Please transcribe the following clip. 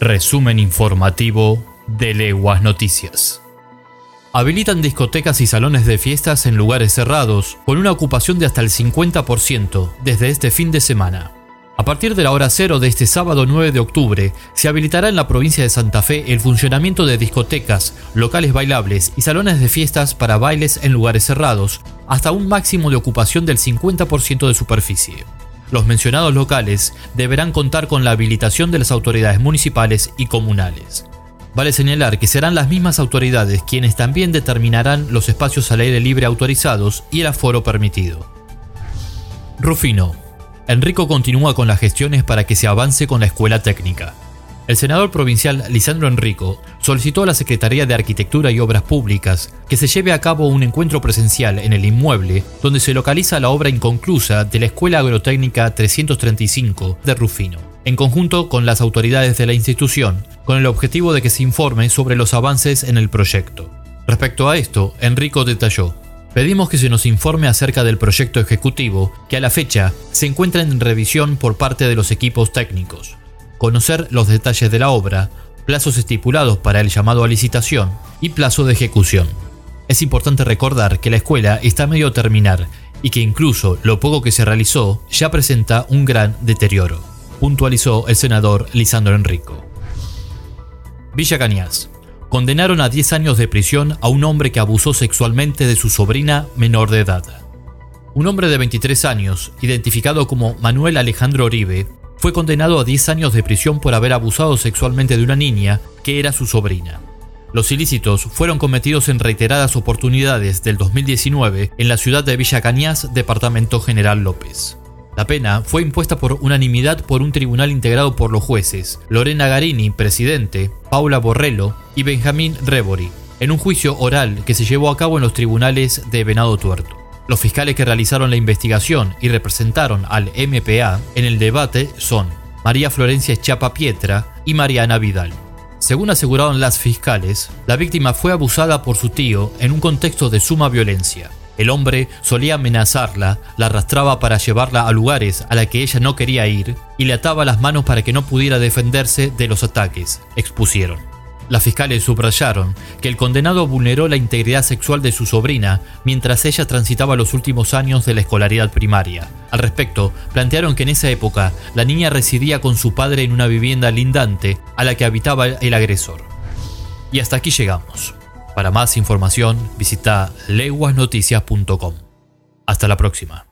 Resumen informativo de Leguas Noticias. Habilitan discotecas y salones de fiestas en lugares cerrados, con una ocupación de hasta el 50% desde este fin de semana. A partir de la hora cero de este sábado 9 de octubre, se habilitará en la provincia de Santa Fe el funcionamiento de discotecas, locales bailables y salones de fiestas para bailes en lugares cerrados, hasta un máximo de ocupación del 50% de superficie. Los mencionados locales deberán contar con la habilitación de las autoridades municipales y comunales. Vale señalar que serán las mismas autoridades quienes también determinarán los espacios al aire libre autorizados y el aforo permitido. Rufino. Enrico continúa con las gestiones para que se avance con la escuela técnica. El senador provincial Lisandro Enrico solicitó a la Secretaría de Arquitectura y Obras Públicas que se lleve a cabo un encuentro presencial en el inmueble donde se localiza la obra inconclusa de la Escuela Agrotécnica 335 de Rufino, en conjunto con las autoridades de la institución, con el objetivo de que se informe sobre los avances en el proyecto. Respecto a esto, Enrico detalló, Pedimos que se nos informe acerca del proyecto ejecutivo, que a la fecha se encuentra en revisión por parte de los equipos técnicos conocer los detalles de la obra, plazos estipulados para el llamado a licitación y plazo de ejecución. Es importante recordar que la escuela está medio a terminar y que incluso lo poco que se realizó ya presenta un gran deterioro, puntualizó el senador Lisandro Enrico. Villa Cañas. Condenaron a 10 años de prisión a un hombre que abusó sexualmente de su sobrina menor de edad. Un hombre de 23 años, identificado como Manuel Alejandro Oribe, fue condenado a 10 años de prisión por haber abusado sexualmente de una niña que era su sobrina. Los ilícitos fueron cometidos en reiteradas oportunidades del 2019 en la ciudad de Villa Cañas, departamento General López. La pena fue impuesta por unanimidad por un tribunal integrado por los jueces Lorena Garini, presidente, Paula Borrello y Benjamín Rebori, en un juicio oral que se llevó a cabo en los tribunales de Venado Tuerto. Los fiscales que realizaron la investigación y representaron al MPA en el debate son María Florencia Chapa Pietra y Mariana Vidal. Según aseguraron las fiscales, la víctima fue abusada por su tío en un contexto de suma violencia. El hombre solía amenazarla, la arrastraba para llevarla a lugares a la que ella no quería ir y le ataba las manos para que no pudiera defenderse de los ataques, expusieron. Las fiscales subrayaron que el condenado vulneró la integridad sexual de su sobrina mientras ella transitaba los últimos años de la escolaridad primaria. Al respecto, plantearon que en esa época la niña residía con su padre en una vivienda lindante a la que habitaba el agresor. Y hasta aquí llegamos. Para más información visita leguasnoticias.com. Hasta la próxima.